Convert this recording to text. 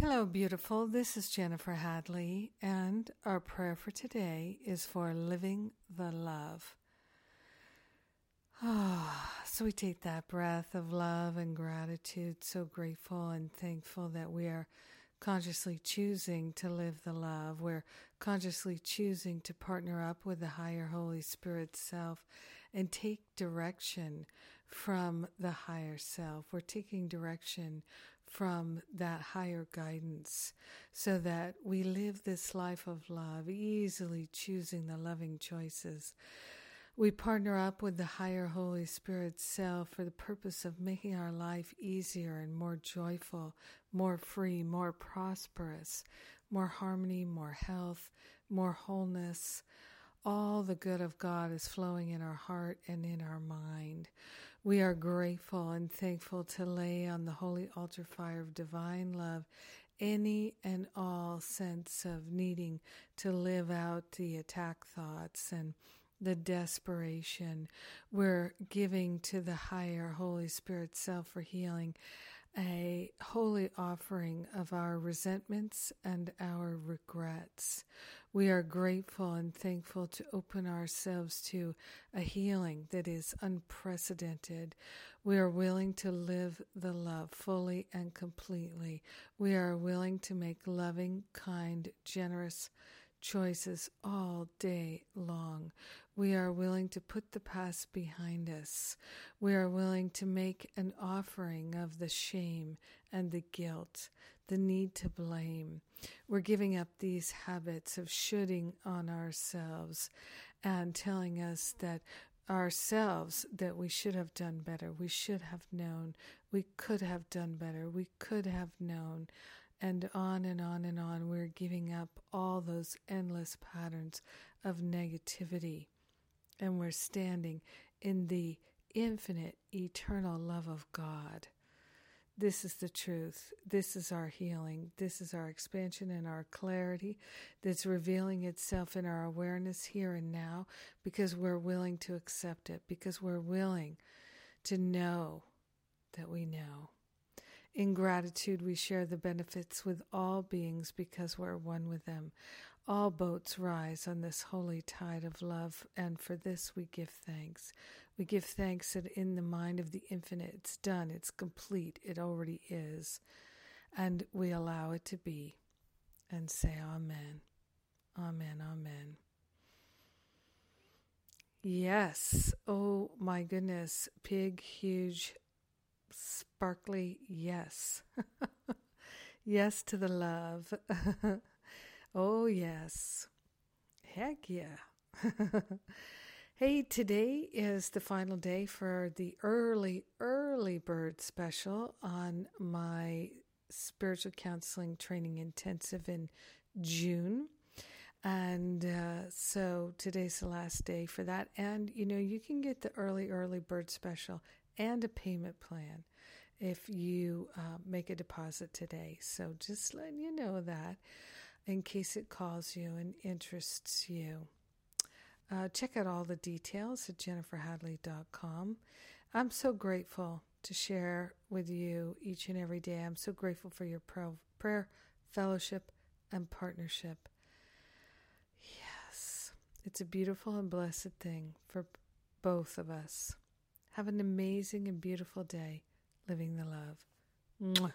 Hello, beautiful. This is Jennifer Hadley, and our prayer for today is for living the love. Ah, oh, so we take that breath of love and gratitude, so grateful and thankful that we are consciously choosing to live the love. We're consciously choosing to partner up with the higher Holy Spirit self and take direction from the higher self. We're taking direction from that higher guidance so that we live this life of love, easily choosing the loving choices. We partner up with the higher Holy Spirit self for the purpose of making our life easier and more joyful, more free, more prosperous, more harmony, more health, more wholeness. All the good of God is flowing in our heart and in our mind. We are grateful and thankful to lay on the holy altar fire of divine love any and all sense of needing to live out the attack thoughts and the desperation. We're giving to the higher Holy Spirit self for healing a holy offering of our resentments and our regrets. We are grateful and thankful to open ourselves to a healing that is unprecedented. We are willing to live the love fully and completely. We are willing to make loving, kind, generous, choices all day long. We are willing to put the past behind us. We are willing to make an offering of the shame and the guilt, the need to blame. We're giving up these habits of shooting on ourselves and telling us that ourselves that we should have done better, we should have known, we could have done better, we could have known and on and on and on. We're giving up all those endless patterns of negativity, and we're standing in the infinite, eternal love of God. This is the truth. This is our healing. This is our expansion and our clarity that's revealing itself in our awareness here and now because we're willing to accept it, because we're willing to know that we know. In gratitude, we share the benefits with all beings because we're one with them. All boats rise on this holy tide of love, and for this we give thanks. We give thanks that in the mind of the infinite, it's done, it's complete, it already is. And we allow it to be and say, Amen. Amen. Amen. Yes. Oh my goodness. Big, huge sparkly yes. yes to the love. oh, yes. Heck yeah. hey, today is the final day for the early, early bird special on my spiritual counseling training intensive in June. And uh, so today's the last day for that. And you know, you can get the early, early bird special and a payment plan if you uh, make a deposit today. So just letting you know that in case it calls you and interests you. Uh, check out all the details at jenniferhadley.com. I'm so grateful to share with you each and every day. I'm so grateful for your prayer, fellowship, and partnership. Yes, it's a beautiful and blessed thing for both of us. Have an amazing and beautiful day living the love. Mwah.